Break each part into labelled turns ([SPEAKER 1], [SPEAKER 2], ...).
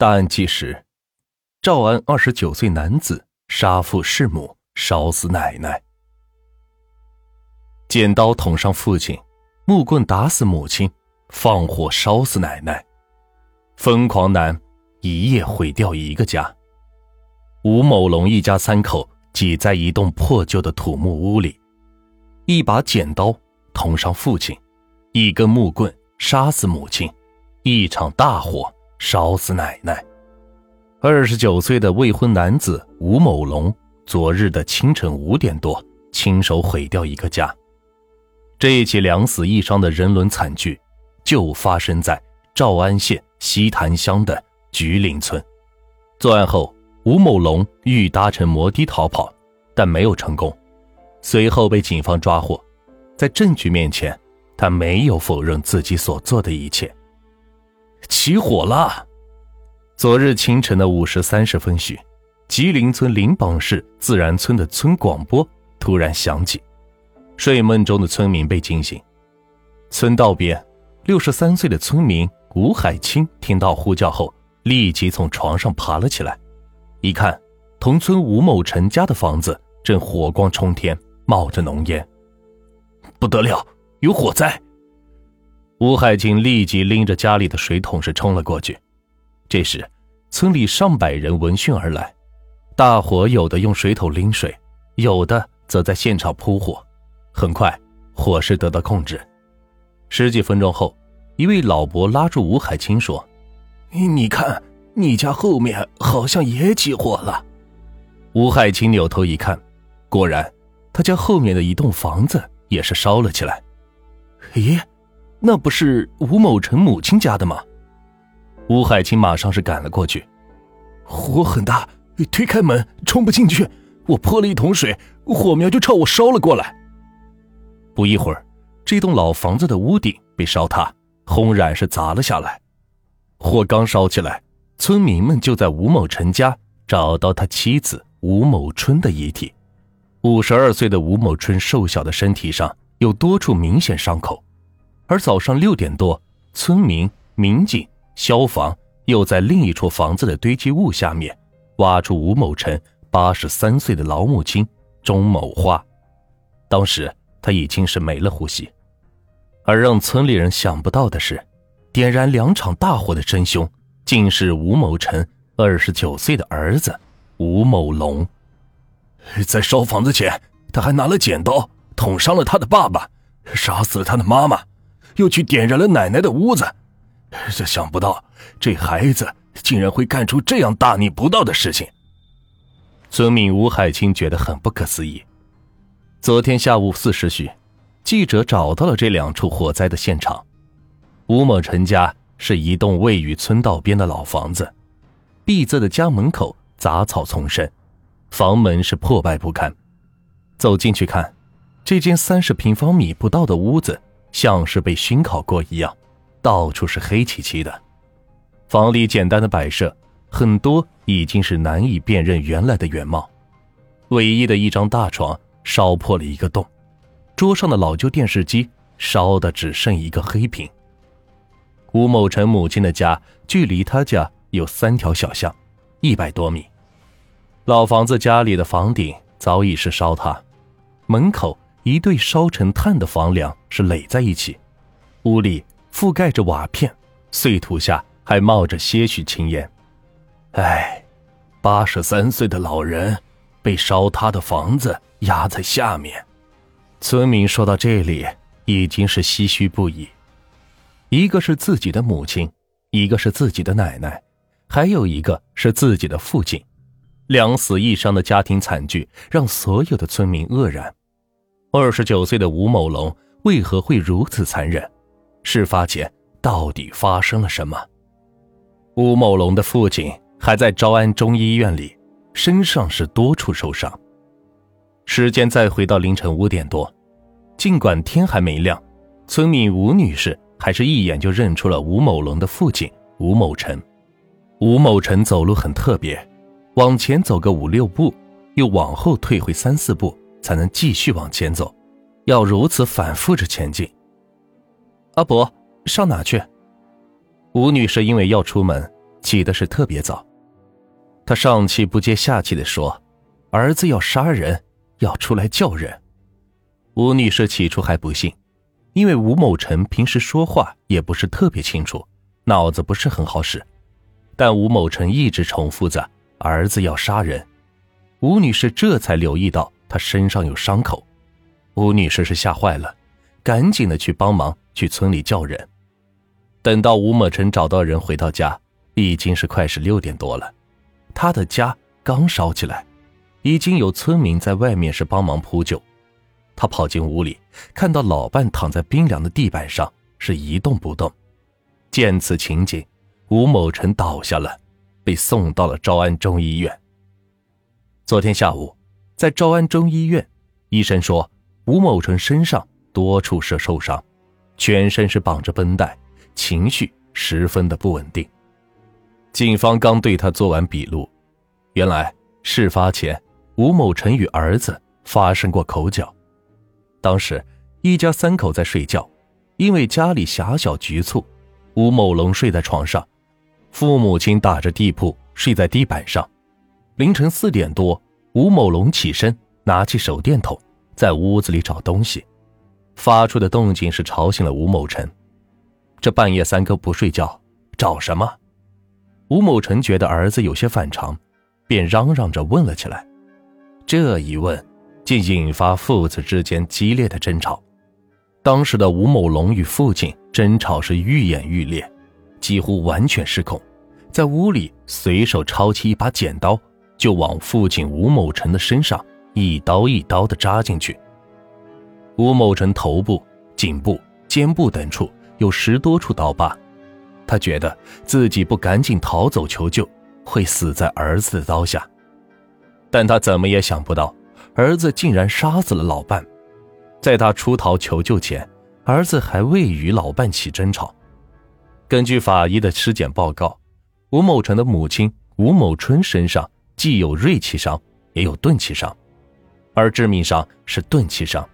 [SPEAKER 1] 大案纪实：赵安二十九岁男子杀父弑母，烧死奶奶，剪刀捅伤父亲，木棍打死母亲，放火烧死奶奶。疯狂男一夜毁掉一个家。吴某龙一家三口挤在一栋破旧的土木屋里，一把剪刀捅伤父亲，一根木棍杀死母亲，一场大火。烧死奶奶！二十九岁的未婚男子吴某龙，昨日的清晨五点多，亲手毁掉一个家。这一起两死一伤的人伦惨剧，就发生在诏安县西潭乡的菊林村。作案后，吴某龙欲搭乘摩的逃跑，但没有成功，随后被警方抓获。在证据面前，他没有否认自己所做的一切。起火了！昨日清晨的五时三十分许，吉林村灵榜市自然村的村广播突然响起，睡梦中的村民被惊醒。村道边，六十三岁的村民吴海清听到呼叫后，立即从床上爬了起来，一看，同村吴某成家的房子正火光冲天，冒着浓烟，不得了，有火灾！吴海清立即拎着家里的水桶是冲了过去。这时，村里上百人闻讯而来，大伙有的用水桶拎水，有的则在现场扑火。很快，火势得到控制。十几分钟后，一位老伯拉住吴海清说：“
[SPEAKER 2] 你看，你家后面好像也起火了。”
[SPEAKER 1] 吴海清扭头一看，果然，他家后面的一栋房子也是烧了起来。
[SPEAKER 2] 咦？那不是吴某成母亲家的吗？
[SPEAKER 1] 吴海清马上是赶了过去。
[SPEAKER 2] 火很大，推开门冲不进去，我泼了一桶水，火苗就朝我烧了过来。
[SPEAKER 1] 不一会儿，这栋老房子的屋顶被烧塌，轰然是砸了下来。火刚烧起来，村民们就在吴某成家找到他妻子吴某春的遗体。五十二岁的吴某春瘦小的身体上有多处明显伤口。而早上六点多，村民、民警、消防又在另一处房子的堆积物下面挖出吴某成八十三岁的老母亲钟某花，当时他已经是没了呼吸。而让村里人想不到的是，点燃两场大火的真凶竟是吴某成二十九岁的儿子吴某龙。
[SPEAKER 2] 在烧房子前，他还拿了剪刀捅伤了他的爸爸，杀死了他的妈妈。又去点燃了奶奶的屋子，这想不到这孩子竟然会干出这样大逆不道的事情。
[SPEAKER 1] 村民吴海清觉得很不可思议。昨天下午四时许，记者找到了这两处火灾的现场。吴某成家是一栋位于村道边的老房子，闭塞的家门口杂草丛生，房门是破败不堪。走进去看，这间三十平方米不到的屋子。像是被熏烤过一样，到处是黑漆漆的。房里简单的摆设，很多已经是难以辨认原来的原貌。唯一的一张大床烧破了一个洞，桌上的老旧电视机烧的只剩一个黑屏。吴某成母亲的家距离他家有三条小巷，一百多米。老房子家里的房顶早已是烧塌，门口。一对烧成炭的房梁是垒在一起，屋里覆盖着瓦片，碎土下还冒着些许青烟。唉，八十三岁的老人被烧塌的房子压在下面。村民说到这里已经是唏嘘不已。一个是自己的母亲，一个是自己的奶奶，还有一个是自己的父亲，两死一伤的家庭惨剧让所有的村民愕然。二十九岁的吴某龙为何会如此残忍？事发前到底发生了什么？吴某龙的父亲还在招安中医院里，身上是多处受伤。时间再回到凌晨五点多，尽管天还没亮，村民吴女士还是一眼就认出了吴某龙的父亲吴某成。吴某成走路很特别，往前走个五六步，又往后退回三四步。才能继续往前走，要如此反复着前进。阿伯，上哪去？吴女士因为要出门，起的是特别早。他上气不接下气的说：“儿子要杀人，要出来叫人。”吴女士起初还不信，因为吴某成平时说话也不是特别清楚，脑子不是很好使。但吴某成一直重复着“儿子要杀人”，吴女士这才留意到他身上有伤口。吴女士是吓坏了，赶紧的去帮忙去村里叫人。等到吴某成找到人回到家，已经是快是六点多了。他的家刚烧起来，已经有村民在外面是帮忙扑救。他跑进屋里，看到老伴躺在冰凉的地板上，是一动不动。见此情景，吴某成倒下了，被送到了昭安中医院。昨天下午，在昭安中医院，医生说吴某成身上多处是受伤，全身是绑着绷带，情绪十分的不稳定。警方刚对他做完笔录，原来事发前吴某成与儿子发生过口角。当时一家三口在睡觉，因为家里狭小局促，吴某龙睡在床上，父母亲打着地铺睡在地板上。凌晨四点多，吴某龙起身拿起手电筒，在屋子里找东西，发出的动静是吵醒了吴某成。这半夜三更不睡觉，找什么？吴某成觉得儿子有些反常，便嚷嚷着问了起来。这一问，竟引发父子之间激烈的争吵。当时的吴某龙与父亲争吵是愈演愈烈，几乎完全失控，在屋里随手抄起一把剪刀，就往父亲吴某成的身上一刀一刀的扎进去。吴某成头部、颈部、肩部等处有十多处刀疤。他觉得自己不赶紧逃走求救，会死在儿子的刀下。但他怎么也想不到，儿子竟然杀死了老伴。在他出逃求救前，儿子还未与老伴起争吵。根据法医的尸检报告，吴某成的母亲吴某春身上既有锐器伤，也有钝器伤，而致命伤是钝器伤，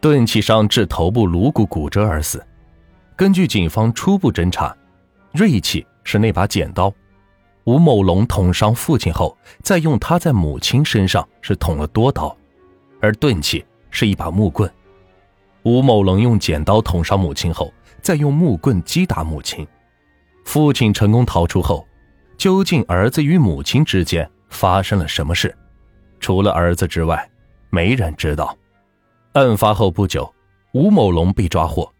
[SPEAKER 1] 钝器伤致头部颅骨骨折而死。根据警方初步侦查。锐器是那把剪刀，吴某龙捅伤父亲后，再用他在母亲身上是捅了多刀，而钝器是一把木棍。吴某龙用剪刀捅伤母亲后，再用木棍击打母亲。父亲成功逃出后，究竟儿子与母亲之间发生了什么事？除了儿子之外，没人知道。案发后不久，吴某龙被抓获。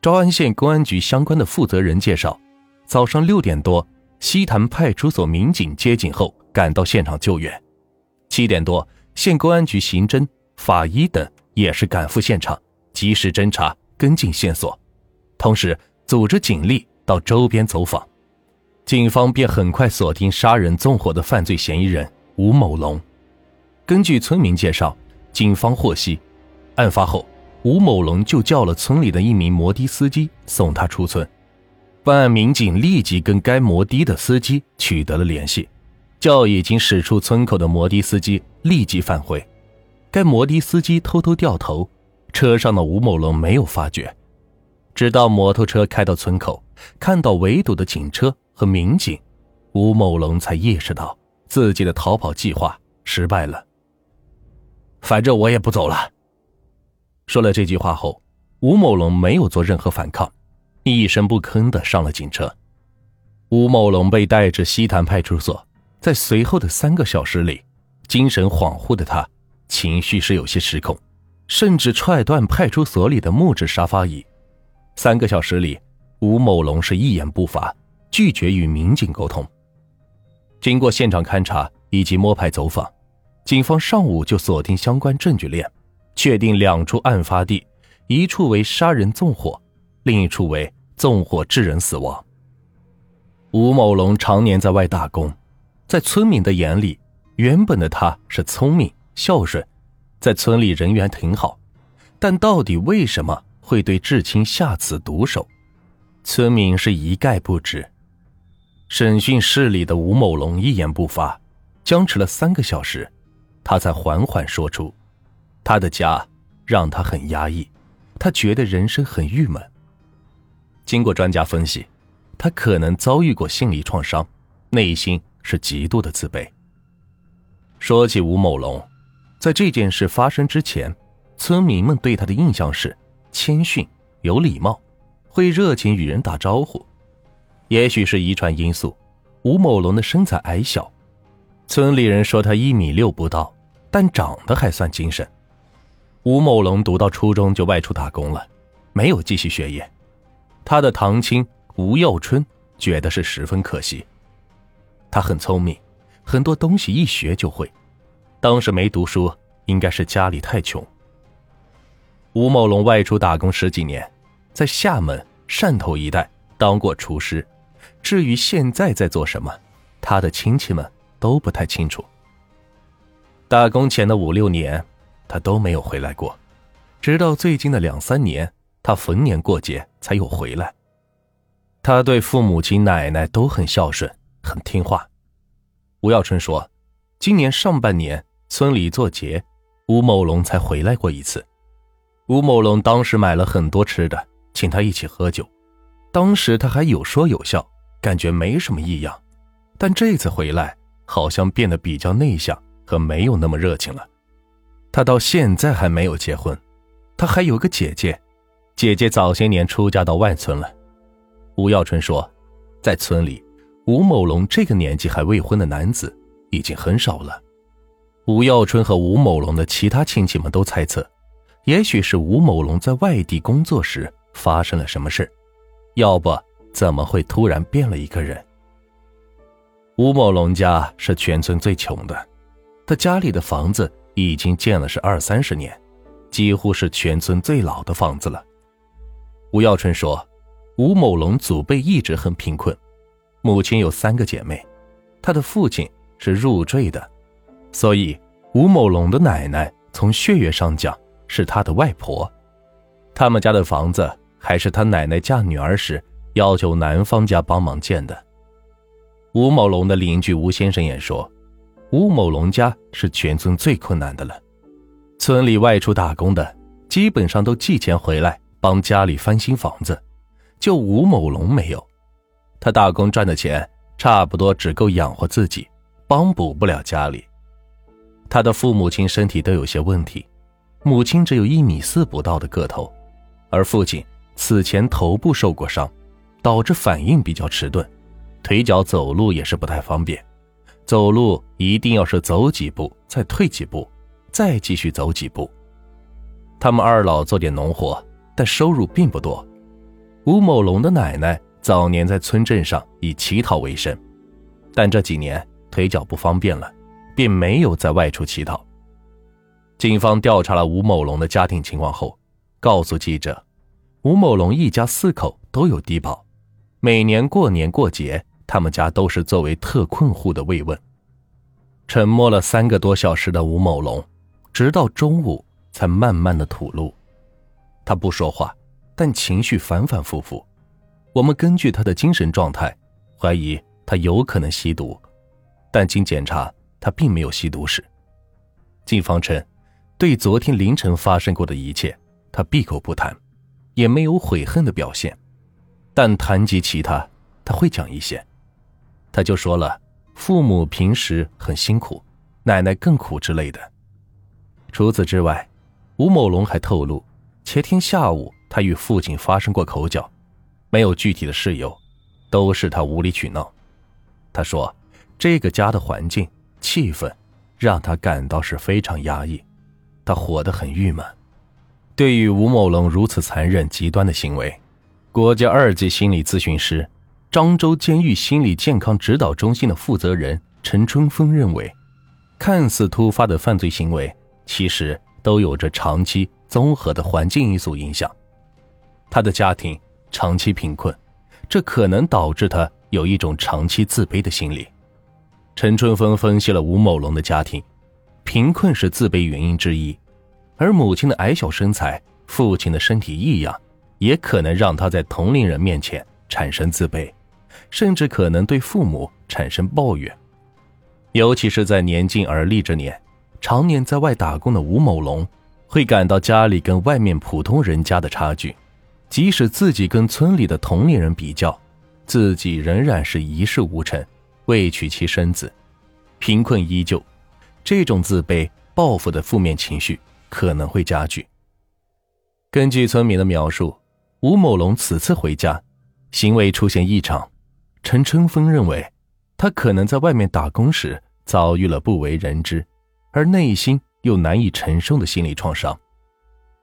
[SPEAKER 1] 昭安县公安局相关的负责人介绍。早上六点多，西坛派出所民警接警后赶到现场救援。七点多，县公安局刑侦、法医等也是赶赴现场，及时侦查、跟进线索，同时组织警力到周边走访。警方便很快锁定杀人纵火的犯罪嫌疑人吴某龙。根据村民介绍，警方获悉，案发后，吴某龙就叫了村里的一名摩的司机送他出村。办案民警立即跟该摩的的司机取得了联系，叫已经驶出村口的摩的司机立即返回。该摩的司机偷偷掉头，车上的吴某龙没有发觉。直到摩托车开到村口，看到围堵的警车和民警，吴某龙才意识到自己的逃跑计划失败了。反正我也不走了。说了这句话后，吴某龙没有做任何反抗。一声不吭的上了警车，吴某龙被带至西坛派出所。在随后的三个小时里，精神恍惚的他，情绪是有些失控，甚至踹断派出所里的木质沙发椅。三个小时里，吴某龙是一言不发，拒绝与民警沟通。经过现场勘查以及摸排走访，警方上午就锁定相关证据链，确定两处案发地，一处为杀人纵火，另一处为。纵火致人死亡。吴某龙常年在外打工，在村民的眼里，原本的他是聪明孝顺，在村里人缘挺好，但到底为什么会对至亲下此毒手，村民是一概不知。审讯室里的吴某龙一言不发，僵持了三个小时，他才缓缓说出：“他的家让他很压抑，他觉得人生很郁闷。”经过专家分析，他可能遭遇过心理创伤，内心是极度的自卑。说起吴某龙，在这件事发生之前，村民们对他的印象是谦逊、有礼貌，会热情与人打招呼。也许是遗传因素，吴某龙的身材矮小，村里人说他一米六不到，但长得还算精神。吴某龙读到初中就外出打工了，没有继续学业。他的堂亲吴耀春觉得是十分可惜。他很聪明。很多东西一学就会，当时没读书，应该是家里太穷。吴某龙外出打工十几年，在厦门、汕头一带当过厨师，至于现在在做什么，他的亲戚们都不太清楚。打工前的五六年，他都没有回来过，直到最近的两三年，他逢年过节才有回来。他对父母亲、奶奶都很孝顺，很听话。吴耀春说：“今年上半年村里做节，吴某龙才回来过一次。吴某龙当时买了很多吃的，请他一起喝酒。当时他还有说有笑，感觉没什么异样。但这次回来，好像变得比较内向和没有那么热情了。他到现在还没有结婚，他还有个姐姐，姐姐早些年出嫁到外村了。”吴耀春说：“在村里。”吴某龙这个年纪还未婚的男子已经很少了。吴耀春和吴某龙的其他亲戚们都猜测，也许是吴某龙在外地工作时发生了什么事，要不怎么会突然变了一个人？吴某龙家是全村最穷的，他家里的房子已经建了是二三十年，几乎是全村最老的房子了。吴耀春说，吴某龙祖辈一直很贫困。母亲有三个姐妹，他的父亲是入赘的，所以吴某龙的奶奶从血缘上讲是他的外婆。他们家的房子还是他奶奶嫁女儿时要求男方家帮忙建的。吴某龙的邻居吴先生也说，吴某龙家是全村最困难的了，村里外出打工的基本上都寄钱回来帮家里翻新房子，就吴某龙没有。他打工赚的钱差不多只够养活自己，帮补不了家里。他的父母亲身体都有些问题，母亲只有一米四不到的个头，而父亲此前头部受过伤，导致反应比较迟钝，腿脚走路也是不太方便，走路一定要是走几步再退几步，再继续走几步。他们二老做点农活，但收入并不多。吴某龙的奶奶。早年在村镇上以乞讨为生，但这几年腿脚不方便了，便没有再外出乞讨。警方调查了吴某龙的家庭情况后，告诉记者，吴某龙一家四口都有低保，每年过年过节，他们家都是作为特困户的慰问。沉默了三个多小时的吴某龙，直到中午才慢慢的吐露。他不说话，但情绪反反复复。我们根据他的精神状态，怀疑他有可能吸毒，但经检查，他并没有吸毒史。警方称，对昨天凌晨发生过的一切，他闭口不谈，也没有悔恨的表现。但谈及其他，他会讲一些。他就说了，父母平时很辛苦，奶奶更苦之类的。除此之外，吴某龙还透露，前天下午他与父亲发生过口角。没有具体的事由，都是他无理取闹。他说：“这个家的环境气氛，让他感到是非常压抑，他活得很郁闷。”对于吴某龙如此残忍极端的行为，国家二级心理咨询师、漳州监狱心理健康指导中心的负责人陈春风认为，看似突发的犯罪行为，其实都有着长期综合的环境因素影响。他的家庭。长期贫困，这可能导致他有一种长期自卑的心理。陈春风分析了吴某龙的家庭，贫困是自卑原因之一，而母亲的矮小身材、父亲的身体异样，也可能让他在同龄人面前产生自卑，甚至可能对父母产生抱怨。尤其是在年近而立之年，常年在外打工的吴某龙，会感到家里跟外面普通人家的差距。即使自己跟村里的同龄人比较，自己仍然是一事无成，未娶妻生子，贫困依旧，这种自卑、报复的负面情绪可能会加剧。根据村民的描述，吴某龙此次回家，行为出现异常。陈春风认为，他可能在外面打工时遭遇了不为人知，而内心又难以承受的心理创伤。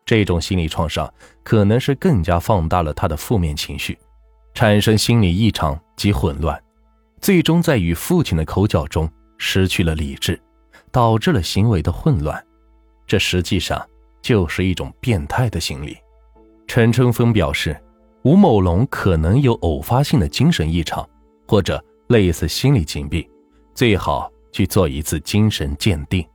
[SPEAKER 1] 这种心理创伤可能是更加放大了他的负面情绪，产生心理异常及混乱，最终在与父亲的口角中失去了理智，导致了行为的混乱。这实际上。就是一种变态的心理。陈春风表示，吴某龙可能有偶发性的精神异常，或者类似心理疾病，最好去做一次精神鉴定。